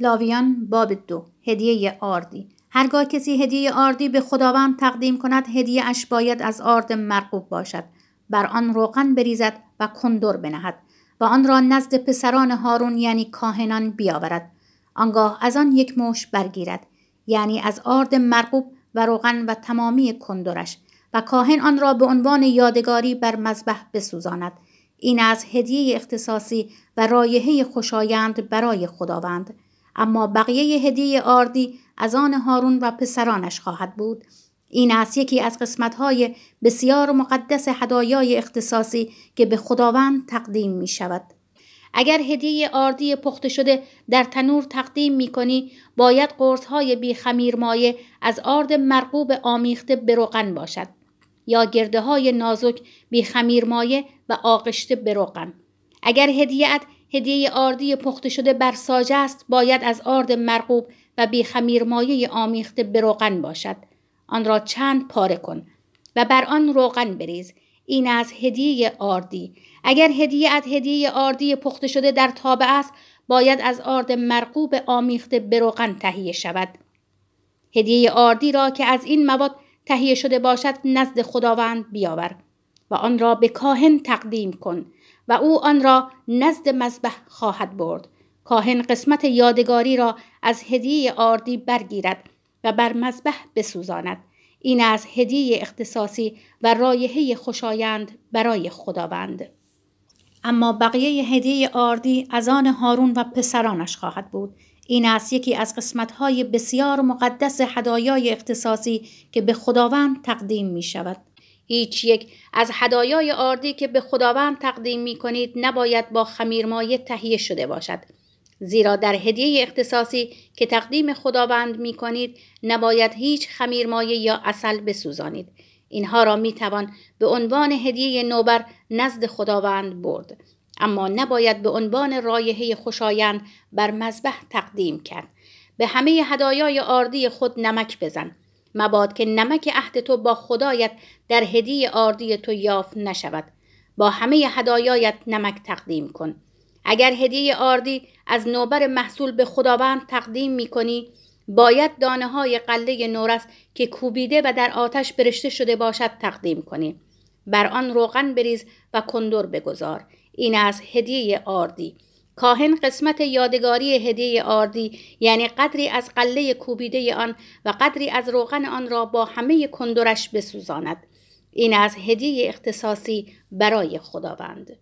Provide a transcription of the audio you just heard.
لاویان باب دو هدیه آردی. هرگاه کسی هدیه آردی به خداوند تقدیم کند هدیه اش باید از آرد مرقوب باشد. بر آن روغن بریزد و کندر بنهد و آن را نزد پسران هارون یعنی کاهنان بیاورد. آنگاه از آن یک موش برگیرد یعنی از آرد مرقوب و روغن و تمامی کندرش و کاهن آن را به عنوان یادگاری بر مذبح بسوزاند. این از هدیه اختصاصی و رایحه خوشایند برای خداوند. اما بقیه هدیه آردی از آن هارون و پسرانش خواهد بود این است یکی از قسمتهای بسیار مقدس هدایای اختصاصی که به خداوند تقدیم می شود. اگر هدیه آردی پخته شده در تنور تقدیم می کنی باید قرصهای بی خمیر مایه از آرد مرقوب آمیخته بروغن باشد یا گرده های نازک بی خمیر مایه و آغشته بروغن. اگر هدیهت هدیه آردی پخته شده بر ساج است باید از آرد مرغوب و بی خمیر مایه آمیخته بروغن باشد. آن را چند پاره کن و بر آن روغن بریز. این است هدیه آردی. اگر هدیه‌ات هدیه آردی پخته شده در تابه است باید از آرد مرغوب آمیخته بروغن تهیه شود. هدیه آردی را که از این مواد تهیه شده باشد نزد خداوند بیاور و آن را به کاهن تقدیم کن. و او آن را نزد مذبح خواهد برد. کاهن قسمت یادگاری را از هدیه آردی برگیرد و بر مذبح بسوزاند. این از هدیه اختصاصی و رایحه خوشایند برای خداوند. اما بقیه هدیه آردی از آن هارون و پسرانش خواهد بود. این است یکی از قسمتهای بسیار مقدس هدایای اختصاصی که به خداوند تقدیم می شود. هیچ یک از هدایای آردی که به خداوند تقدیم می کنید نباید با خمیرمایه تهیه شده باشد. زیرا در هدیه اختصاصی که تقدیم خداوند می کنید نباید هیچ خمیرمایه یا اصل بسوزانید. اینها را می توان به عنوان هدیه نوبر نزد خداوند برد. اما نباید به عنوان رایحه خوشایند بر مذبح تقدیم کرد. به همه هدایای آردی خود نمک بزن. مباد که نمک عهد تو با خدایت در هدیه آردی تو یافت نشود. با همه هدایایت نمک تقدیم کن. اگر هدیه آردی از نوبر محصول به خداوند تقدیم می کنی باید دانه های غله نورس که کوبیده و در آتش برشته شده باشد تقدیم کنی بر آن روغن بریز و کندر بگذار این از هدیه آردی کاهن قسمت یادگاری هدیه آردی یعنی قدری از غله کوبیده آن و قدری از روغن آن را با همه کندرش بسوزاند. این از هدیه اختصاصی برای خداوند.